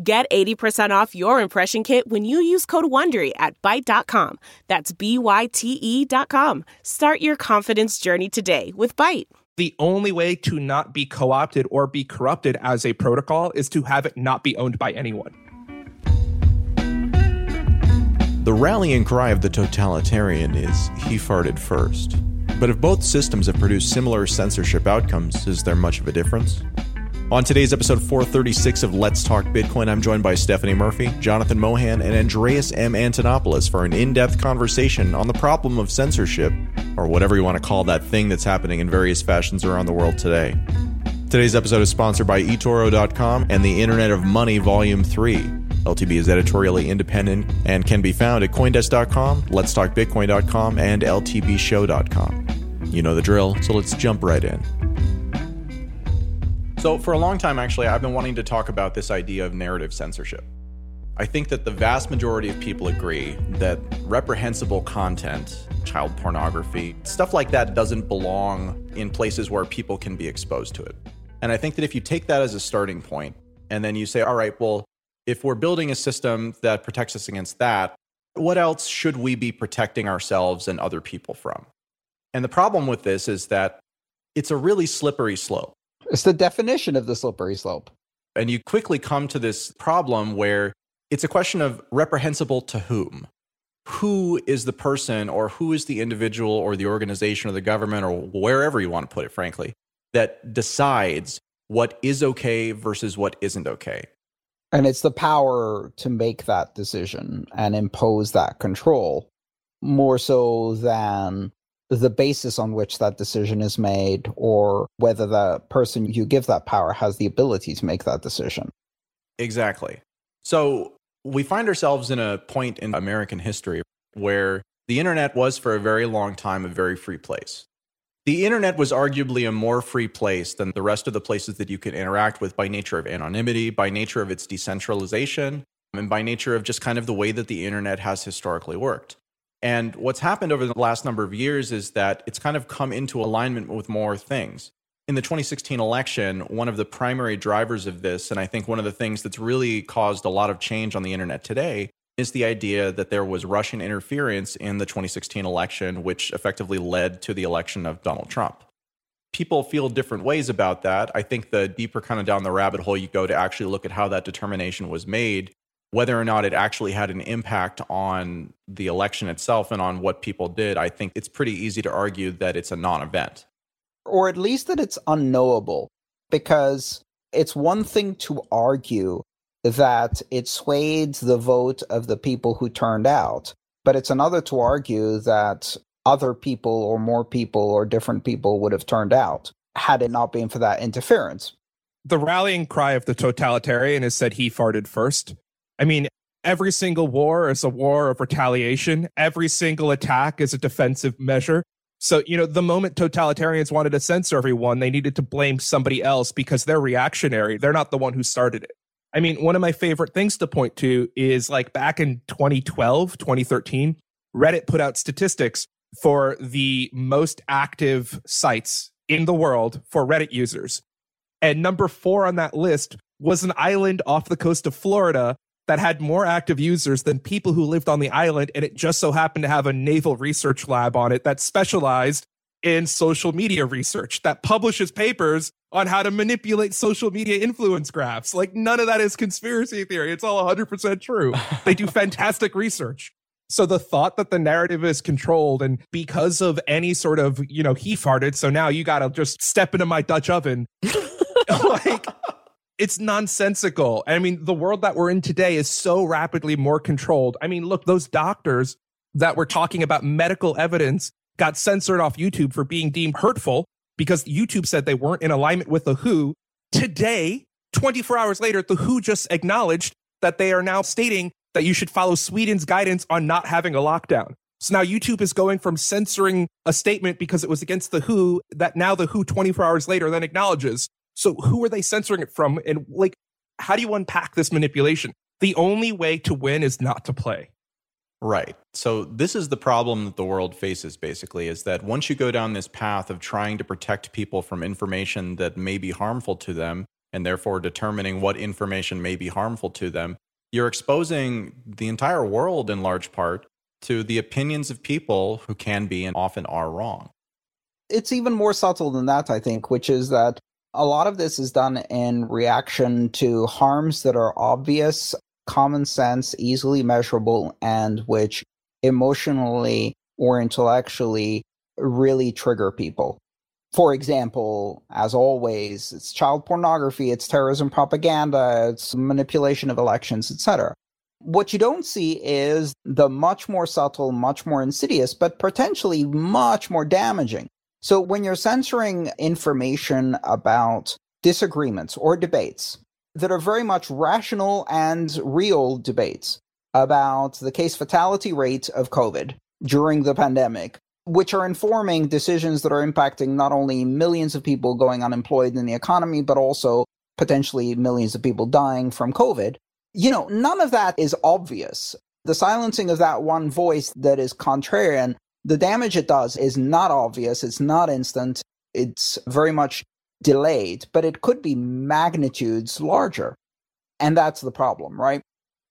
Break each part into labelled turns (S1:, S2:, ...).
S1: Get 80% off your impression kit when you use code WONDERY at Byte.com. That's B-Y-T-E dot com. Start your confidence journey today with Byte.
S2: The only way to not be co-opted or be corrupted as a protocol is to have it not be owned by anyone.
S3: The rallying cry of the totalitarian is he farted first. But if both systems have produced similar censorship outcomes, is there much of a difference? On today's episode 436 of Let's Talk Bitcoin, I'm joined by Stephanie Murphy, Jonathan Mohan, and Andreas M. Antonopoulos for an in depth conversation on the problem of censorship, or whatever you want to call that thing that's happening in various fashions around the world today. Today's episode is sponsored by eToro.com and the Internet of Money Volume 3. LTB is editorially independent and can be found at Coindesk.com, Let'sTalkBitcoin.com, and LTBShow.com. You know the drill, so let's jump right in. So, for a long time, actually, I've been wanting to talk about this idea of narrative censorship. I think that the vast majority of people agree that reprehensible content, child pornography, stuff like that doesn't belong in places where people can be exposed to it. And I think that if you take that as a starting point, and then you say, all right, well, if we're building a system that protects us against that, what else should we be protecting ourselves and other people from? And the problem with this is that it's a really slippery slope.
S4: It's the definition of the slippery slope.
S3: And you quickly come to this problem where it's a question of reprehensible to whom? Who is the person or who is the individual or the organization or the government or wherever you want to put it, frankly, that decides what is okay versus what isn't okay?
S4: And it's the power to make that decision and impose that control more so than the basis on which that decision is made or whether the person you give that power has the ability to make that decision.
S3: Exactly. So we find ourselves in a point in American history where the internet was for a very long time a very free place. The internet was arguably a more free place than the rest of the places that you could interact with by nature of anonymity, by nature of its decentralization, and by nature of just kind of the way that the internet has historically worked. And what's happened over the last number of years is that it's kind of come into alignment with more things. In the 2016 election, one of the primary drivers of this, and I think one of the things that's really caused a lot of change on the internet today, is the idea that there was Russian interference in the 2016 election, which effectively led to the election of Donald Trump. People feel different ways about that. I think the deeper kind of down the rabbit hole you go to actually look at how that determination was made, whether or not it actually had an impact on the election itself and on what people did, I think it's pretty easy to argue that it's a non event.
S4: Or at least that it's unknowable, because it's one thing to argue that it swayed the vote of the people who turned out, but it's another to argue that other people or more people or different people would have turned out had it not been for that interference.
S2: The rallying cry of the totalitarian is said he farted first. I mean, every single war is a war of retaliation. Every single attack is a defensive measure. So, you know, the moment totalitarians wanted to censor everyone, they needed to blame somebody else because they're reactionary. They're not the one who started it. I mean, one of my favorite things to point to is like back in 2012, 2013, Reddit put out statistics for the most active sites in the world for Reddit users. And number four on that list was an island off the coast of Florida that had more active users than people who lived on the island. And it just so happened to have a naval research lab on it that specialized in social media research that publishes papers on how to manipulate social media influence graphs. Like none of that is conspiracy theory. It's all 100% true. They do fantastic research. So the thought that the narrative is controlled and because of any sort of, you know, he farted, so now you got to just step into my Dutch oven. like it's nonsensical. I mean, the world that we're in today is so rapidly more controlled. I mean, look, those doctors that were talking about medical evidence got censored off YouTube for being deemed hurtful because YouTube said they weren't in alignment with the WHO. Today, 24 hours later, the WHO just acknowledged that they are now stating that you should follow Sweden's guidance on not having a lockdown. So now YouTube is going from censoring a statement because it was against the WHO that now the WHO 24 hours later then acknowledges. So who are they censoring it from? And like, how do you unpack this manipulation? The only way to win is not to play.
S3: Right. So this is the problem that the world faces basically is that once you go down this path of trying to protect people from information that may be harmful to them and therefore determining what information may be harmful to them, you're exposing the entire world in large part to the opinions of people who can be and often are wrong.
S4: It's even more subtle than that, I think, which is that a lot of this is done in reaction to harms that are obvious common sense, easily measurable, and which emotionally or intellectually really trigger people. For example, as always, it's child pornography, it's terrorism propaganda, it's manipulation of elections, etc. What you don't see is the much more subtle, much more insidious, but potentially much more damaging. So when you're censoring information about disagreements or debates, that are very much rational and real debates about the case fatality rate of COVID during the pandemic, which are informing decisions that are impacting not only millions of people going unemployed in the economy, but also potentially millions of people dying from COVID. You know, none of that is obvious. The silencing of that one voice that is contrarian, the damage it does is not obvious, it's not instant, it's very much delayed, but it could be magnitudes larger. And that's the problem, right?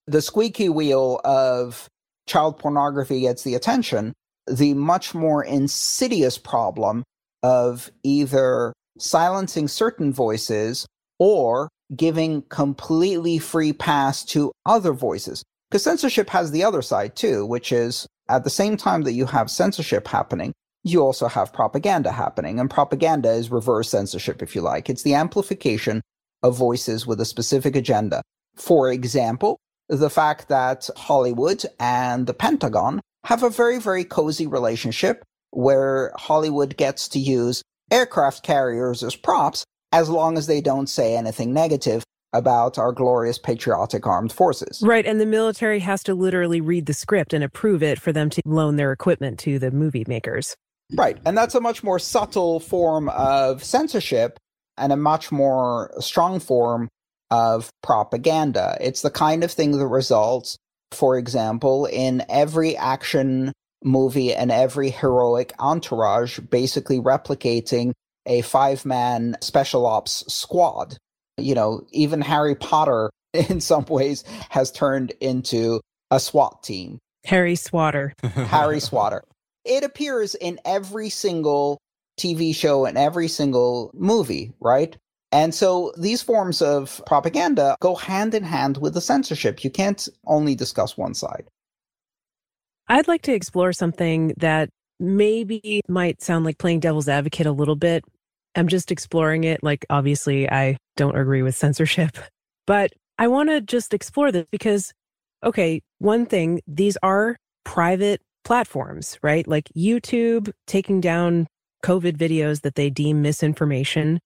S4: The squeaky wheel of child pornography gets the attention. The much more insidious problem of either silencing certain voices or giving completely free pass to other voices. Because censorship has the other side too, which is at the same time that you have censorship happening, you also have propaganda happening. And propaganda is reverse censorship, if you like. It's the amplification of voices with a specific agenda. For example, the fact that Hollywood and the Pentagon have a very, very cozy relationship where Hollywood gets to use aircraft carriers as props as long as they don't say anything negative about our glorious patriotic armed forces.
S5: Right. And the military has to literally read the script and approve it for them to loan their equipment to the movie makers.
S4: Right. And that's a much more subtle form of censorship and a much more strong form of propaganda. It's the kind of thing that results, for example, in every action movie and every heroic entourage basically replicating a five man special ops squad. You know, even Harry Potter, in some ways, has turned into a SWAT team.
S5: Harry Swatter.
S4: Harry Swatter it appears in every single TV show and every single movie, right? And so these forms of propaganda go hand in hand with the censorship. You can't only discuss one side.
S5: I'd like to explore something that maybe might sound like playing devil's advocate a little bit. I'm just exploring it. Like, obviously, I don't agree with censorship, but I want to just explore this because, okay, one thing, these are private platforms, right? Like YouTube taking down COVID videos that they deem misinformation,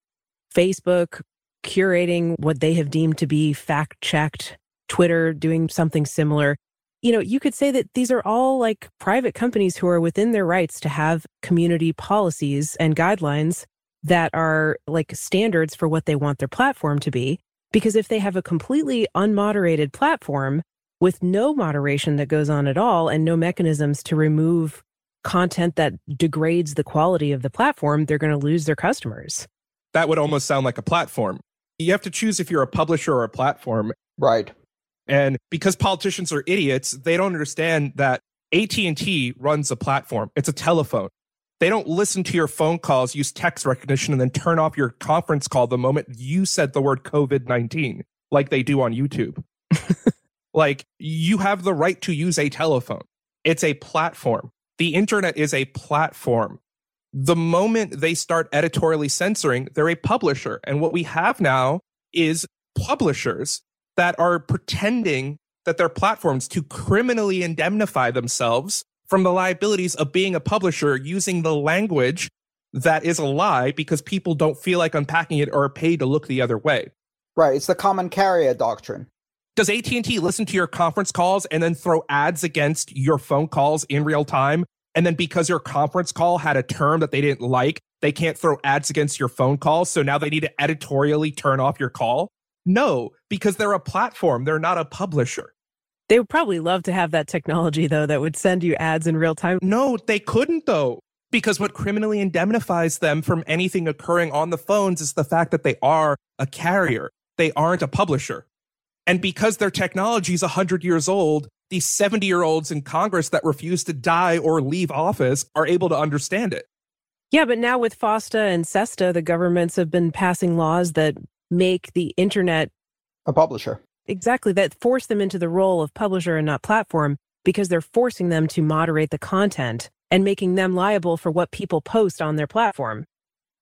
S5: Facebook curating what they have deemed to be fact checked, Twitter doing something similar. You know, you could say that these are all like private companies who are within their rights to have community policies and guidelines that are like standards for what they want their platform to be. Because if they have a completely unmoderated platform, with no moderation that goes on at all and no mechanisms to remove content that degrades the quality of the platform, they're going to lose their customers.
S2: That would almost sound like a platform. You have to choose if you're a publisher or a platform.
S4: Right.
S2: And because politicians are idiots, they don't understand that AT&T runs a platform. It's a telephone. They don't listen to your phone calls, use text recognition, and then turn off your conference call the moment you said the word COVID 19, like they do on YouTube. like, you have the right to use a telephone, it's a platform. The internet is a platform. The moment they start editorially censoring, they're a publisher. And what we have now is publishers that are pretending that they're platforms to criminally indemnify themselves from the liabilities of being a publisher using the language that is a lie because people don't feel like unpacking it or are paid to look the other way.
S4: Right, it's the common carrier doctrine.
S2: Does AT&T listen to your conference calls and then throw ads against your phone calls in real time? And then because your conference call had a term that they didn't like, they can't throw ads against your phone calls, so now they need to editorially turn off your call? No, because they're a platform, they're not a publisher.
S5: They would probably love to have that technology, though, that would send you ads in real time.
S2: No, they couldn't, though. Because what criminally indemnifies them from anything occurring on the phones is the fact that they are a carrier. They aren't a publisher. And because their technology is 100 years old, these 70 year olds in Congress that refuse to die or leave office are able to understand it.
S5: Yeah, but now with FOSTA and SESTA, the governments have been passing laws that make the internet
S4: a publisher
S5: exactly that force them into the role of publisher and not platform because they're forcing them to moderate the content and making them liable for what people post on their platform.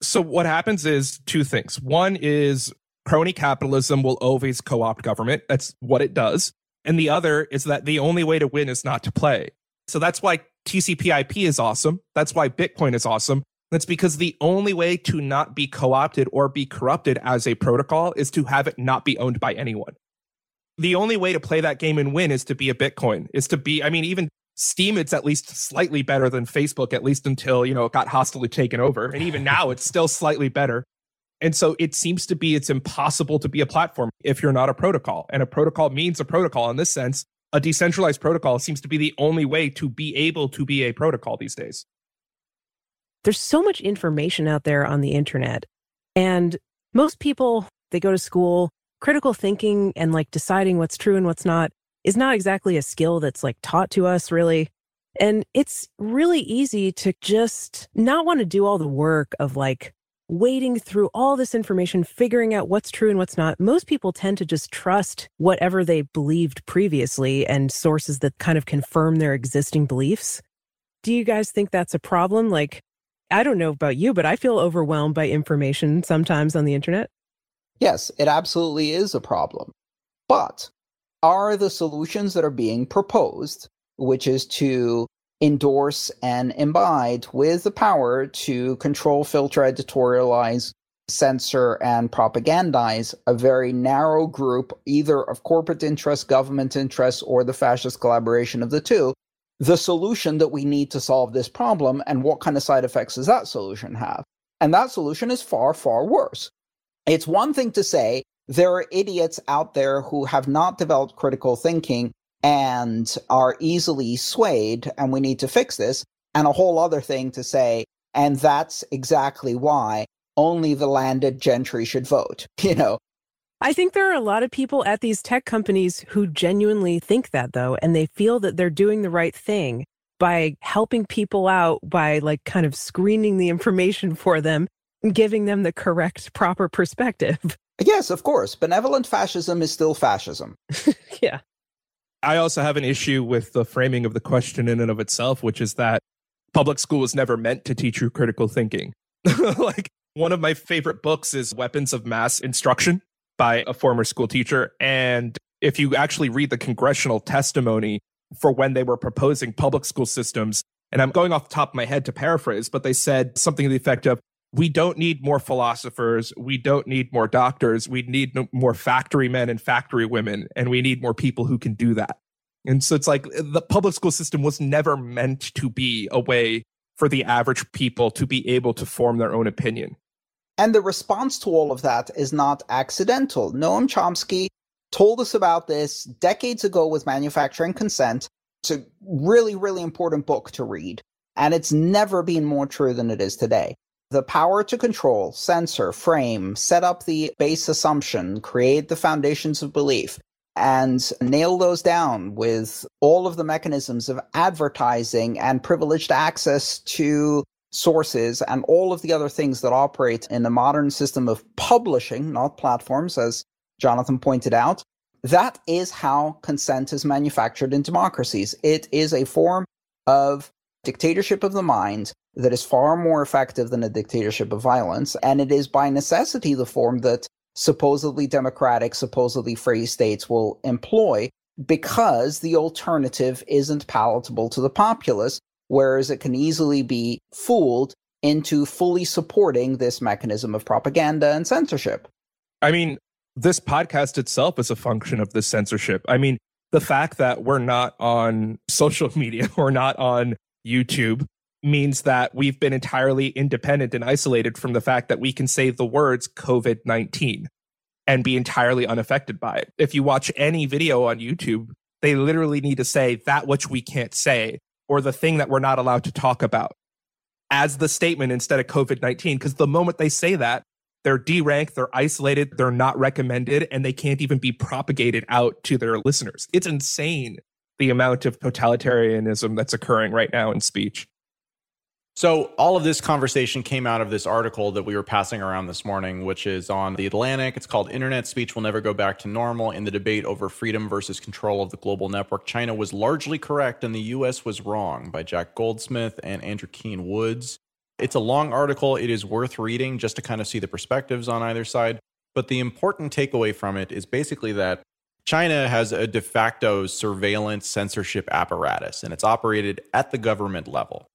S2: So what happens is two things. One is crony capitalism will always co-opt government. That's what it does. And the other is that the only way to win is not to play. So that's why TCP/IP is awesome. That's why Bitcoin is awesome. That's because the only way to not be co-opted or be corrupted as a protocol is to have it not be owned by anyone the only way to play that game and win is to be a Bitcoin, is to be, I mean, even Steam, it's at least slightly better than Facebook, at least until, you know, it got hostily taken over. And even now it's still slightly better. And so it seems to be it's impossible to be a platform if you're not a protocol. And a protocol means a protocol in this sense. A decentralized protocol seems to be the only way to be able to be a protocol these days.
S5: There's so much information out there on the internet. And most people, they go to school, critical thinking and like deciding what's true and what's not is not exactly a skill that's like taught to us really. And it's really easy to just not want to do all the work of like wading through all this information, figuring out what's true and what's not. Most people tend to just trust whatever they believed previously and sources that kind of confirm their existing beliefs. Do you guys think that's a problem? Like, I don't know about you, but I feel overwhelmed by information sometimes on the internet.
S4: Yes, it absolutely is a problem. But are the solutions that are being proposed, which is to endorse and imbibe with the power to control, filter, editorialize, censor, and propagandize a very narrow group, either of corporate interests, government interests, or the fascist collaboration of the two, the solution that we need to solve this problem, and what kind of side effects does that solution have? And that solution is far, far worse. It's one thing to say there are idiots out there who have not developed critical thinking and are easily swayed, and we need to fix this. And a whole other thing to say, and that's exactly why only the landed gentry should vote, you know.
S5: I think there are a lot of people at these tech companies who genuinely think that, though, and they feel that they're doing the right thing by helping people out by like kind of screening the information for them giving them the correct, proper perspective.
S4: Yes, of course. Benevolent fascism is still fascism.
S5: yeah.
S2: I also have an issue with the framing of the question in and of itself, which is that public school was never meant to teach you critical thinking. like one of my favorite books is Weapons of Mass Instruction by a former school teacher. And if you actually read the congressional testimony for when they were proposing public school systems, and I'm going off the top of my head to paraphrase, but they said something to the effect of we don't need more philosophers. We don't need more doctors. We need more factory men and factory women. And we need more people who can do that. And so it's like uh, the public school system was never meant to be a way for the average people to be able to form their own opinion.
S4: And the response to all of that is not accidental. Noam Chomsky told us about this decades ago with Manufacturing Consent. It's a really, really important book to read. And it's never been more true than it is today the power to control, censor, frame, set up the base assumption, create the foundations of belief, and nail those down with all of the mechanisms of advertising and privileged access to sources and all of the other things that operate in the modern system of publishing, not platforms, as Jonathan pointed out, that is how consent is manufactured in democracies. It is a form of dictatorship of the mind that is far more effective than a dictatorship of violence. And it is by necessity the form that supposedly democratic, supposedly free states will employ because the alternative isn't palatable to the populace, whereas it can easily be fooled into fully supporting this mechanism of propaganda and censorship.
S2: I mean, this podcast itself is a function of this censorship. I mean, the fact that we're not on social media, we're not on YouTube, means that we've been entirely independent and isolated from the fact that we can say the words COVID 19 and be entirely unaffected by it. If you watch any video on YouTube, they literally need to say that which we can't say or the thing that we're not allowed to talk about as the statement instead of COVID 19. Because the moment they say that, they're deranked, they're isolated, they're not recommended, and they can't even be propagated out to their listeners. It's insane the amount of totalitarianism that's occurring right now in speech.
S3: So, all of this conversation came out of this article that we were passing around this morning, which is on The Atlantic. It's called Internet Speech Will Never Go Back to Normal in the debate over freedom versus control of the global network. China was largely correct and the US was wrong by Jack Goldsmith and Andrew Keane Woods. It's a long article. It is worth reading just to kind of see the perspectives on either side. But the important takeaway from it is basically that China has a de facto surveillance censorship apparatus, and it's operated at the government level.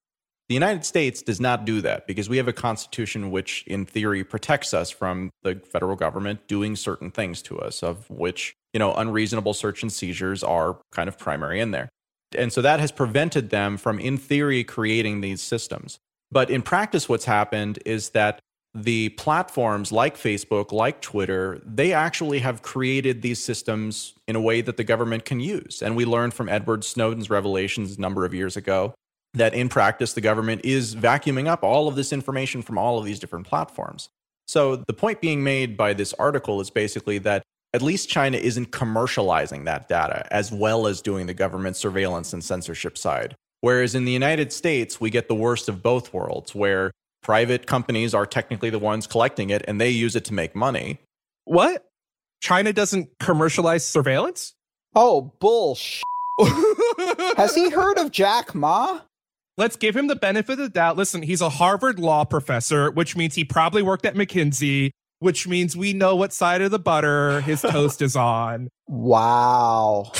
S3: The United States does not do that because we have a constitution which, in theory, protects us from the federal government doing certain things to us, of which, you know, unreasonable search and seizures are kind of primary in there. And so that has prevented them from, in theory, creating these systems. But in practice, what's happened is that the platforms like Facebook, like Twitter, they actually have created these systems in a way that the government can use. And we learned from Edward Snowden's revelations a number of years ago that in practice, the government is vacuuming up all of this information from all of these different platforms. So the point being made by this article is basically that at least China isn't commercializing that data as well as doing the government surveillance and censorship side. Whereas in the United States, we get the worst of both worlds, where private companies are technically the ones collecting it and they use it to make money.
S2: What? China doesn't commercialize surveillance?
S4: Oh, bullshit. Has he heard of Jack Ma?
S2: Let's give him the benefit of the doubt. Listen, he's a Harvard law professor, which means he probably worked at McKinsey, which means we know what side of the butter his toast is on.
S4: Wow.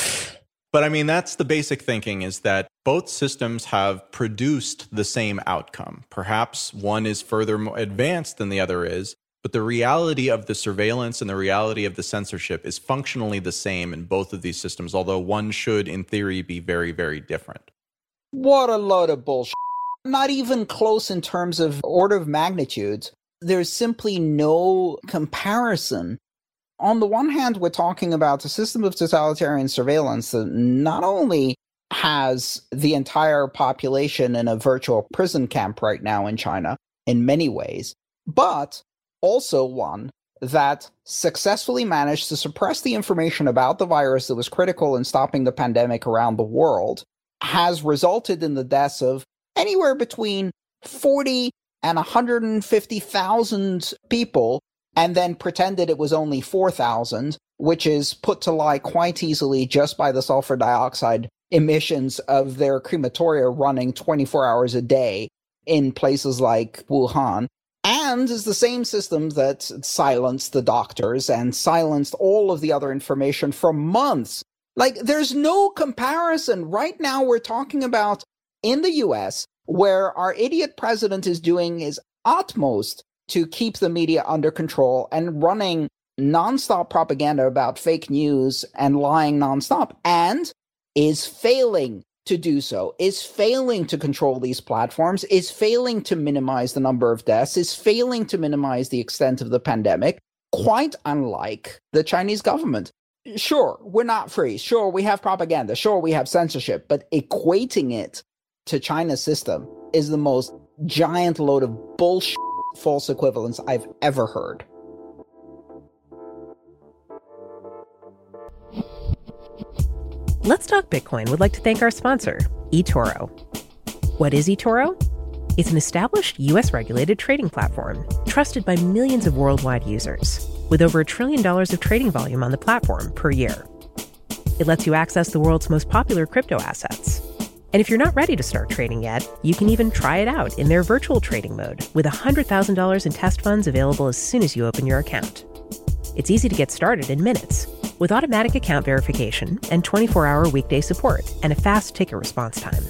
S3: But I mean, that's the basic thinking is that both systems have produced the same outcome. Perhaps one is further advanced than the other is, but the reality of the surveillance and the reality of the censorship is functionally the same in both of these systems, although one should, in theory, be very, very different.
S4: What a load of bullshit. Not even close in terms of order of magnitudes. There's simply no comparison. On the one hand, we're talking about a system of totalitarian surveillance that not only has the entire population in a virtual prison camp right now in China in many ways, but also one that successfully managed to suppress the information about the virus that was critical in stopping the pandemic around the world has resulted in the deaths of anywhere between 40 and 150,000 people and then pretended it was only 4,000, which is put to lie quite easily just by the sulfur dioxide emissions of their crematoria running 24 hours a day in places like Wuhan. And is the same system that silenced the doctors and silenced all of the other information for months like, there's no comparison. Right now, we're talking about in the US, where our idiot president is doing his utmost to keep the media under control and running nonstop propaganda about fake news and lying nonstop, and is failing to do so, is failing to control these platforms, is failing to minimize the number of deaths, is failing to minimize the extent of the pandemic, quite unlike the Chinese government sure, we're not free. Sure, we have propaganda. Sure, we have censorship. But equating it to China's system is the most giant load of bullshit false equivalence I've ever heard.
S5: Let's Talk Bitcoin would like to thank our sponsor, eToro. What is eToro? It's an established US regulated trading platform, trusted by millions of worldwide users, with over a trillion dollars of trading volume on the platform per year. It lets you access the world's most popular crypto assets. And if you're not ready to start trading yet, you can even try it out in their virtual trading mode with $100,000 in test funds available as soon as you open your account. It's easy to get started in minutes with automatic account verification and 24 hour weekday support and a fast ticket response time.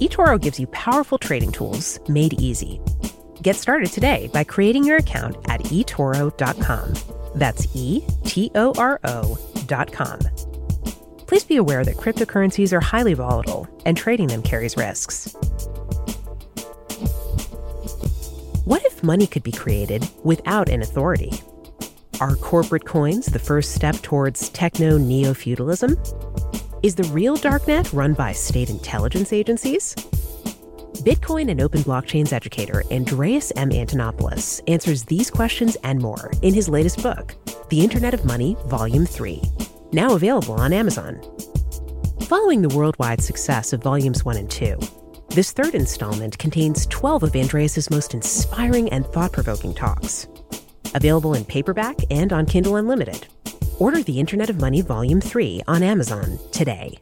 S5: eToro gives you powerful trading tools made easy. Get started today by creating your account at eToro.com. That's E T O R O.com. Please be aware that cryptocurrencies are highly volatile and trading them carries risks. What if money could be created without an authority? Are corporate coins the first step towards techno neo feudalism? Is the real darknet run by state intelligence agencies? Bitcoin and open blockchains educator Andreas M. Antonopoulos answers these questions and more in his latest book, The Internet of Money, Volume 3 now available on Amazon. Following the worldwide success of Volumes 1 and 2, this third installment contains 12 of Andreas's most inspiring and thought provoking talks. Available in paperback and on Kindle Unlimited. Order The Internet of Money Volume 3 on Amazon today.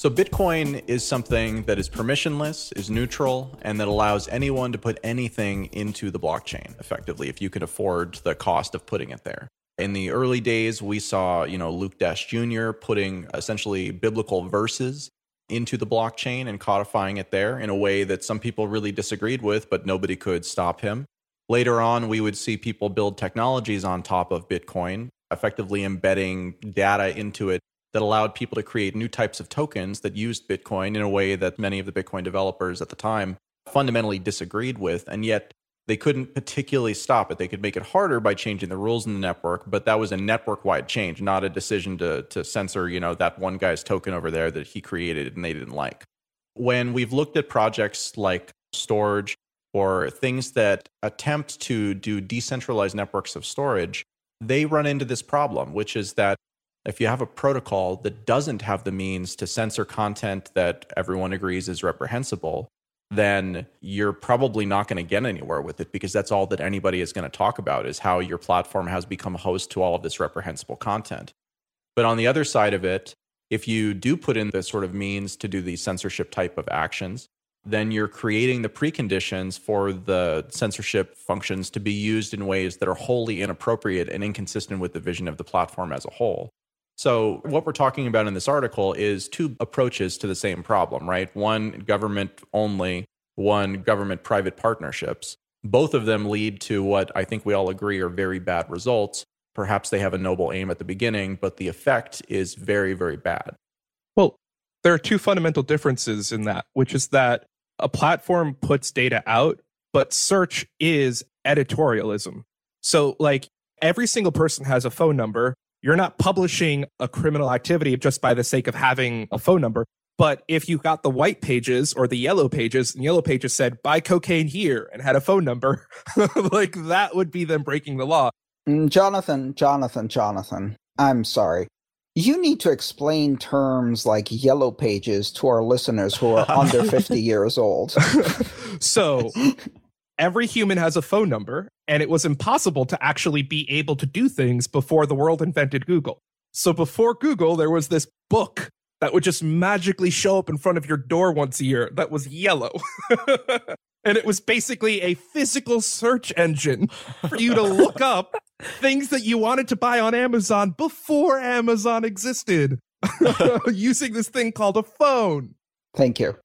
S3: So, Bitcoin is something that is permissionless, is neutral, and that allows anyone to put anything into the blockchain effectively if you can afford the cost of putting it there. In the early days, we saw, you know, Luke Dash Jr. putting essentially biblical verses into the blockchain and codifying it there in a way that some people really disagreed with, but nobody could stop him. Later on, we would see people build technologies on top of Bitcoin, effectively embedding data into it that allowed people to create new types of tokens that used Bitcoin in a way that many of the Bitcoin developers at the time fundamentally disagreed with. And yet they couldn't particularly stop it. They could make it harder by changing the rules in the network, but that was a network wide change, not a decision to, to censor, you know, that one guy's token over there that he created and they didn't like. When we've looked at projects like storage or things that attempt to do decentralized networks of storage, they run into this problem, which is that if you have a protocol that doesn't have the means to censor content that everyone agrees is reprehensible, then you're probably not going to get anywhere with it because that's all that anybody is going to talk about is how your platform has become host to all of this reprehensible content. But on the other side of it, if you do put in the sort of means to do these censorship type of actions, then you're creating the preconditions for the censorship functions to be used in ways that are wholly inappropriate and inconsistent with the vision of the platform as a whole. So, what we're talking about in this article is two approaches to the same problem, right? One government only, one government private partnerships. Both of them lead to what I think we all agree are very bad results. Perhaps they have a noble aim at the beginning, but the effect is very, very bad.
S2: Well, there are two fundamental differences in that, which is that a platform puts data out, but search is editorialism. So, like, every single person has a phone number you're not publishing a criminal activity just by the sake of having a phone number. But if you got the white pages or the yellow pages, and yellow pages said buy cocaine here and had a phone number, like that would be them breaking the law.
S4: Mm, Jonathan, Jonathan, Jonathan, I'm sorry. You need to explain terms like yellow pages to our listeners who are under 50 years old.
S2: so, every human has a phone number, and it was impossible to actually be able to do things before the world invented Google. So before Google, there was this book that would just magically show up in front of your door once a year that was yellow. and it was basically a physical search engine for you to look up things that you wanted to buy on Amazon before Amazon existed using this thing called a phone.
S4: Thank you.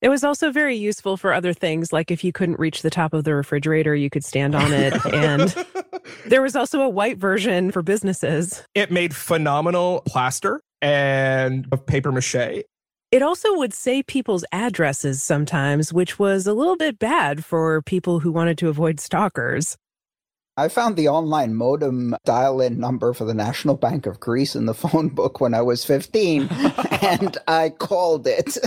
S5: It was also very useful for other things, like if you couldn't reach the top of the refrigerator, you could stand on it. and there was also a white version for businesses.
S2: It made phenomenal plaster and paper mache.
S5: It also would say people's addresses sometimes, which was a little bit bad for people who wanted to avoid stalkers.
S4: I found the online modem dial in number for the National Bank of Greece in the phone book when I was 15, and I called it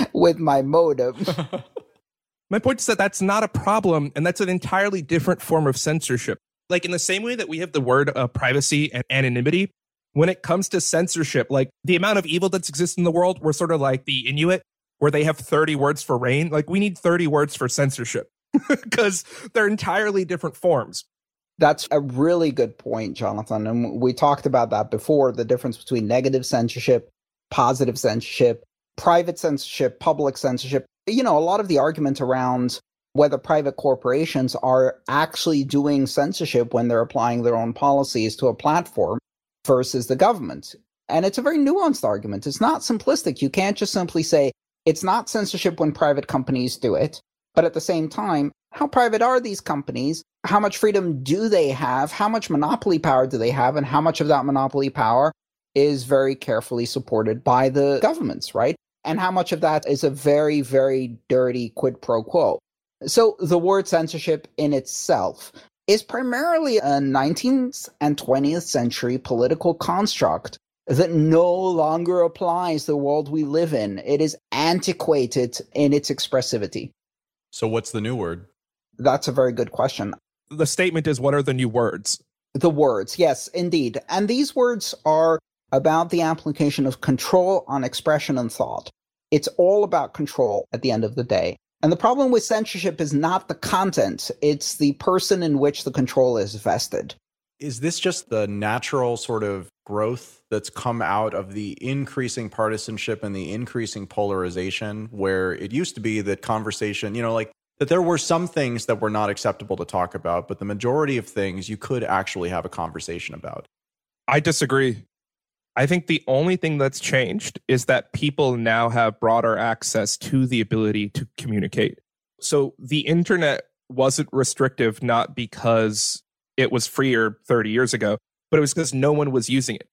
S4: with my modem.
S2: My point is that that's not a problem, and that's an entirely different form of censorship. Like, in the same way that we have the word uh, privacy and anonymity, when it comes to censorship, like the amount of evil that exists in the world, we're sort of like the Inuit, where they have 30 words for rain. Like we need 30 words for censorship because they're entirely different forms.
S4: That's a really good point, Jonathan. And we talked about that before the difference between negative censorship, positive censorship, private censorship, public censorship. You know, a lot of the argument around whether private corporations are actually doing censorship when they're applying their own policies to a platform versus the government. And it's a very nuanced argument. It's not simplistic. You can't just simply say it's not censorship when private companies do it. But at the same time, how private are these companies? How much freedom do they have? How much monopoly power do they have? And how much of that monopoly power is very carefully supported by the governments, right? And how much of that is a very, very dirty quid pro quo? So the word censorship in itself is primarily a 19th and 20th century political construct that no longer applies the world we live in. It is antiquated in its expressivity.
S3: So, what's the new word?
S4: That's a very good question.
S2: The statement is what are the new words?
S4: The words, yes, indeed. And these words are about the application of control on expression and thought. It's all about control at the end of the day. And the problem with censorship is not the content, it's the person in which the control is vested.
S3: Is this just the natural sort of growth that's come out of the increasing partisanship and the increasing polarization, where it used to be that conversation, you know, like that there were some things that were not acceptable to talk about, but the majority of things you could actually have a conversation about?
S2: I disagree. I think the only thing that's changed is that people now have broader access to the ability to communicate. So the internet wasn't restrictive, not because it was freer 30 years ago, but it was because no one was using it.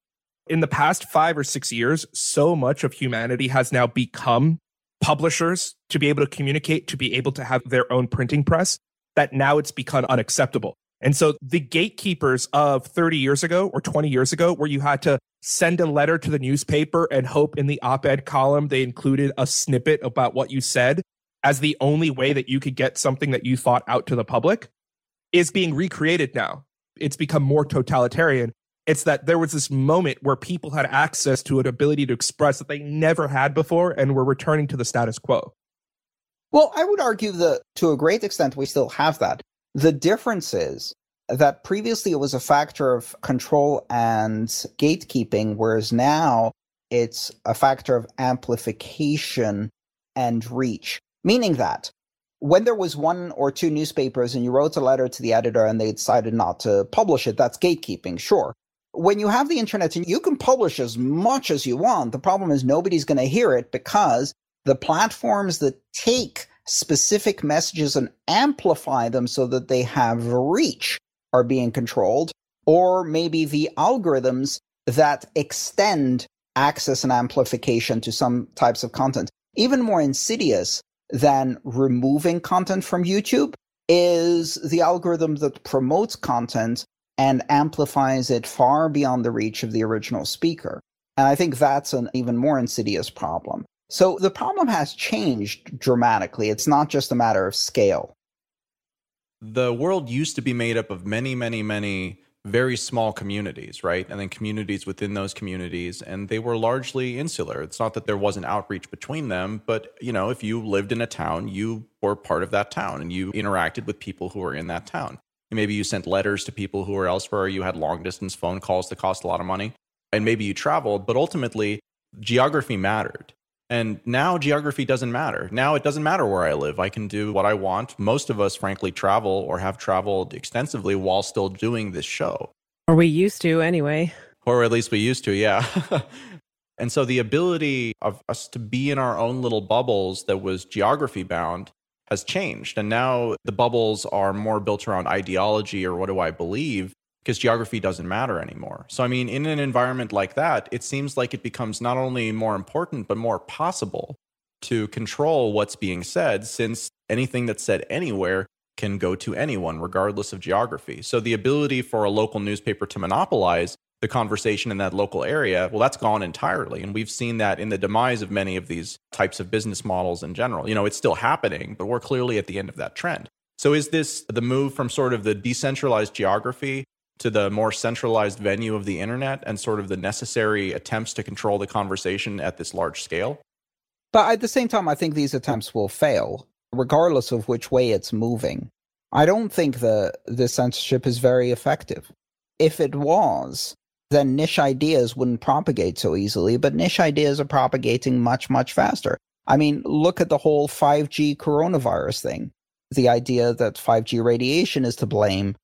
S2: In the past five or six years, so much of humanity has now become publishers to be able to communicate, to be able to have their own printing press, that now it's become unacceptable. And so the gatekeepers of 30 years ago or 20 years ago, where you had to send a letter to the newspaper and hope in the op ed column they included a snippet about what you said as the only way that you could get something that you thought out to the public, is being recreated now. It's become more totalitarian. It's that there was this moment where people had access to an ability to express that they never had before and were returning to the status quo.
S4: Well, I would argue that to a great extent we still have that. The difference is that previously it was a factor of control and gatekeeping, whereas now it's a factor of amplification and reach. Meaning that when there was one or two newspapers and you wrote a letter to the editor and they decided not to publish it, that's gatekeeping, sure. When you have the internet and you can publish as much as you want, the problem is nobody's going to hear it because the platforms that take specific messages and amplify them so that they have reach are being controlled, or maybe the algorithms that extend access and amplification to some types of content. Even more insidious than removing content from YouTube is the algorithm that promotes content and amplifies it far beyond the reach of the original speaker. And I think that's an even more insidious problem. So the problem has changed dramatically. It's not just a matter of scale.
S3: The world used to be made up of many, many, many very small communities, right? And then communities within those communities, and they were largely insular. It's not that there wasn't outreach between them, but you know, if you lived in a town, you were part of that town and you interacted with people who were in that town. maybe you sent letters to people who were elsewhere, you had long distance phone calls that cost a lot of money, and maybe you traveled, but ultimately geography mattered. And now geography doesn't matter. Now it doesn't matter where I live. I can do what I want. Most of us, frankly, travel or have traveled extensively while still doing this show.
S5: Or we used to anyway.
S3: Or at least we used to, yeah. and so the ability of us to be in our own little bubbles that was geography bound has changed. And now the bubbles are more built around ideology or what do I believe because geography doesn't matter anymore. So, I mean, in an environment like that, it seems like it becomes not only more important, but more possible to control what's being said, since anything that's said anywhere can go to anyone, regardless of geography. So, the ability for a local newspaper to monopolize the conversation in that local area, well, that's gone entirely. And we've seen that in the demise of many of these types of business models in general. You know, it's still happening, but we're clearly at the end of that trend. So, is this the move from sort of the decentralized geography to the more centralized venue of the internet and sort of the necessary attempts to control the conversation at this large scale.
S4: But at the same time, I think these attempts will fail, regardless of which way it's moving. I don't think the, the censorship is very effective. If it was, then niche ideas wouldn't propagate so easily, but niche ideas are propagating much, much faster. I mean, look at the whole 5G coronavirus thing. The idea that 5G radiation is to blame.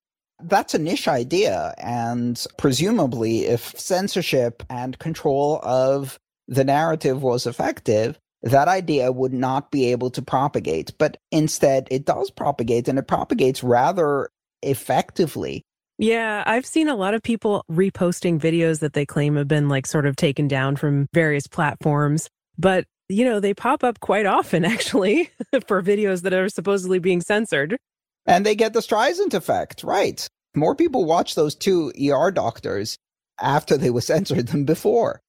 S4: That's a niche idea. And presumably, if censorship and control of the narrative was effective, that idea would not be able to propagate. But instead, it does propagate and it propagates rather effectively.
S5: Yeah, I've seen a lot of people reposting videos that they claim have been like sort of taken down from various platforms. But, you know, they pop up quite often actually for videos that are supposedly being censored.
S4: And they get the Streisand effect, right? More people watch those two ER doctors after they were censored than before.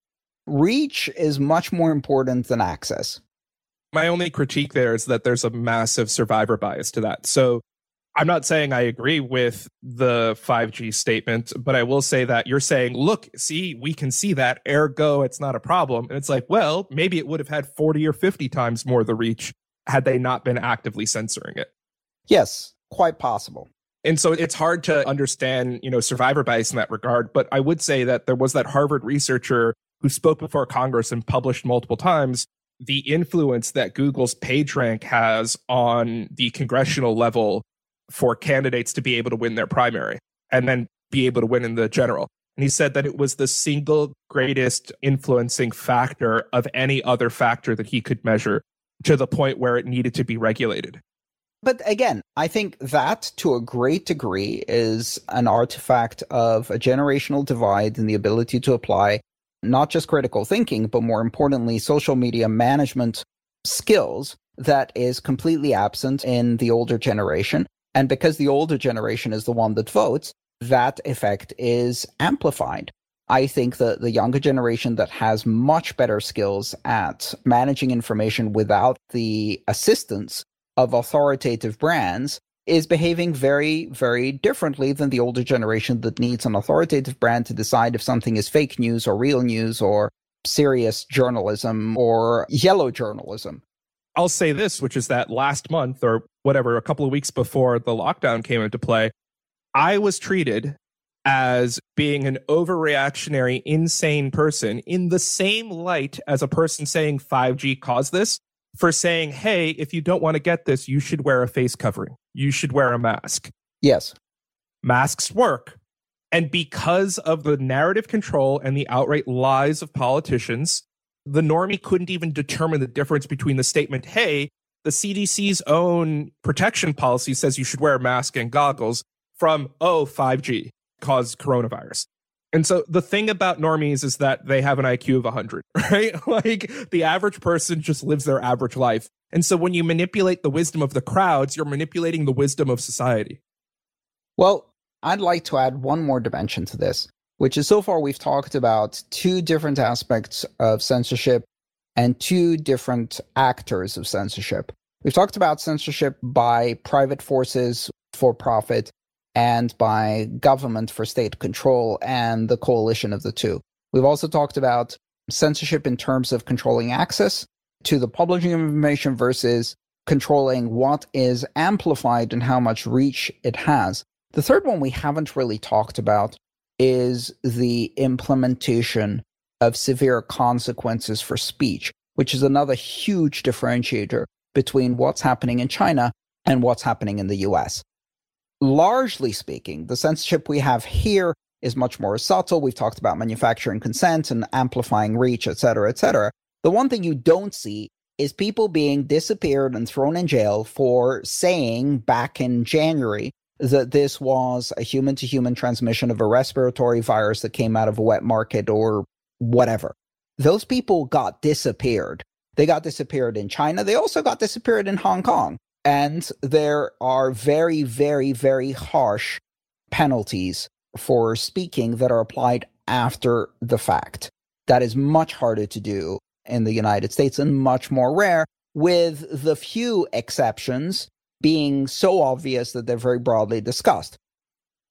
S4: Reach is much more important than access.
S2: My only critique there is that there's a massive survivor bias to that. So I'm not saying I agree with the 5G statement, but I will say that you're saying, look, see, we can see that, ergo, it's not a problem. And it's like, well, maybe it would have had 40 or 50 times more the reach had they not been actively censoring it.
S4: Yes, quite possible.
S2: And so it's hard to understand, you know, survivor bias in that regard. But I would say that there was that Harvard researcher who spoke before Congress and published multiple times the influence that Google's PageRank has on the congressional level for candidates to be able to win their primary and then be able to win in the general. And he said that it was the single greatest influencing factor of any other factor that he could measure to the point where it needed to be regulated.
S4: But again, I think that to a great degree is an artifact of a generational divide in the ability to apply not just critical thinking, but more importantly, social media management skills that is completely absent in the older generation. And because the older generation is the one that votes, that effect is amplified. I think that the younger generation that has much better skills at managing information without the assistance of authoritative brands is behaving very, very differently than the older generation that needs an authoritative brand to decide if something is fake news or real news or serious journalism or yellow journalism.
S2: I'll say this, which is that last month or whatever, a couple of weeks before the lockdown came into play, I was treated as being an overreactionary, insane person in the same light as a person saying 5G caused this for saying, hey, if you don't want to get this, you should wear a face covering. You should wear a mask.
S4: Yes.
S2: Masks work. And because of the narrative control and the outright lies of politicians, the normie couldn't even determine the difference between the statement, hey, the CDC's own protection policy says you should wear a mask and goggles from, oh, 5G caused coronavirus. And so the thing about normies is that they have an IQ of 100, right? like the average person just lives their average life. And so when you manipulate the wisdom of the crowds, you're manipulating the wisdom of society.
S4: Well, I'd like to add one more dimension to this which is so far we've talked about two different aspects of censorship and two different actors of censorship. We've talked about censorship by private forces for profit and by government for state control and the coalition of the two. We've also talked about censorship in terms of controlling access to the publishing of information versus controlling what is amplified and how much reach it has. The third one we haven't really talked about is the implementation of severe consequences for speech, which is another huge differentiator between what's happening in China and what's happening in the US. Largely speaking, the censorship we have here is much more subtle. We've talked about manufacturing consent and amplifying reach, et cetera, et cetera. The one thing you don't see is people being disappeared and thrown in jail for saying back in January that this was a human to human transmission of a respiratory virus that came out of a wet market or whatever. Those people got disappeared. They got disappeared in China. They also got disappeared in Hong Kong. And there are very, very, very harsh penalties for speaking that are applied after the fact. That is much harder to do in the United States and much more rare, with the few exceptions being so obvious that they're very broadly discussed.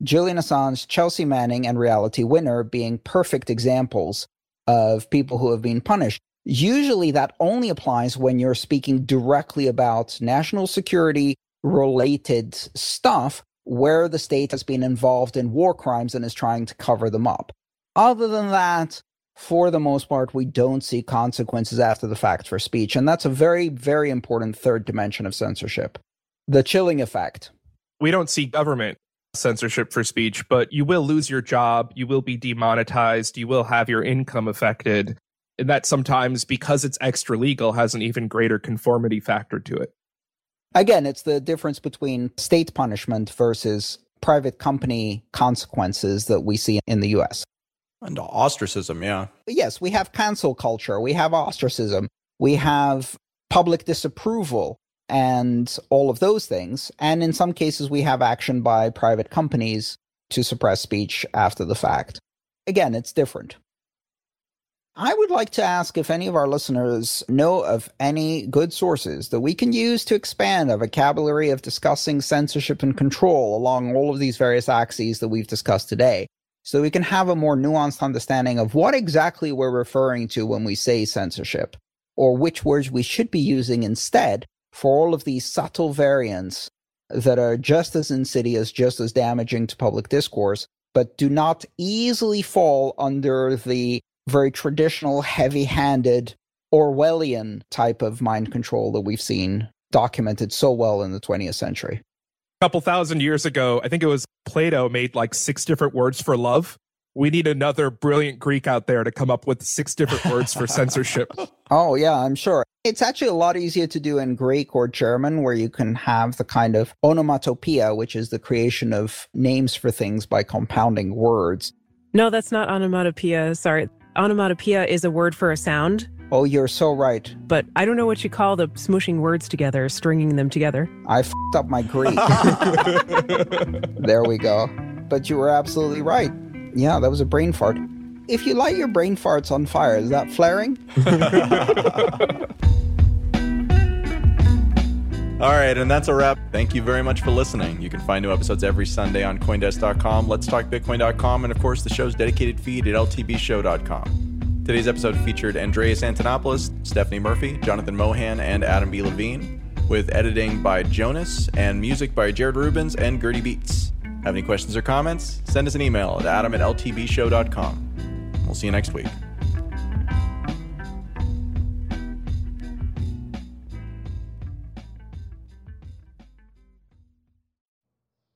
S4: Julian Assange, Chelsea Manning, and Reality Winner being perfect examples of people who have been punished. Usually that only applies when you're speaking directly about national security related stuff where the state has been involved in war crimes and is trying to cover them up. Other than that, for the most part, we don't see consequences after the fact for speech. And that's a very, very important third dimension of censorship the chilling effect.
S2: We don't see government censorship for speech, but you will lose your job, you will be demonetized, you will have your income affected. And that sometimes, because it's extra legal, has an even greater conformity factor to it.
S4: Again, it's the difference between state punishment versus private company consequences that we see in the US.
S3: And ostracism, yeah.
S4: Yes, we have cancel culture, we have ostracism, we have public disapproval, and all of those things. And in some cases, we have action by private companies to suppress speech after the fact. Again, it's different. I would like to ask if any of our listeners know of any good sources that we can use to expand our vocabulary of discussing censorship and control along all of these various axes that we've discussed today, so we can have a more nuanced understanding of what exactly we're referring to when we say censorship, or which words we should be using instead for all of these subtle variants that are just as insidious, just as damaging to public discourse, but do not easily fall under the very traditional, heavy handed, Orwellian type of mind control that we've seen documented so well in the 20th century.
S2: A couple thousand years ago, I think it was Plato made like six different words for love. We need another brilliant Greek out there to come up with six different words for censorship.
S4: Oh, yeah, I'm sure. It's actually a lot easier to do in Greek or German, where you can have the kind of onomatopoeia, which is the creation of names for things by compounding words.
S5: No, that's not onomatopoeia. Sorry onomatopoeia is a word for a sound.
S4: Oh, you're so right.
S5: But I don't know what you call the smushing words together, stringing them together.
S4: I f***ed up my Greek. there we go. But you were absolutely right. Yeah, that was a brain fart. If you light your brain farts on fire, is that flaring?
S3: All right, and that's a wrap. Thank you very much for listening. You can find new episodes every Sunday on Coindesk.com, Let's Talk Bitcoin.com, and of course the show's dedicated feed at LTBShow.com. Today's episode featured Andreas Antonopoulos, Stephanie Murphy, Jonathan Mohan, and Adam B. Levine, with editing by Jonas and music by Jared Rubens and Gertie Beats. Have any questions or comments? Send us an email at adam at ltbshow.com. We'll see you next week.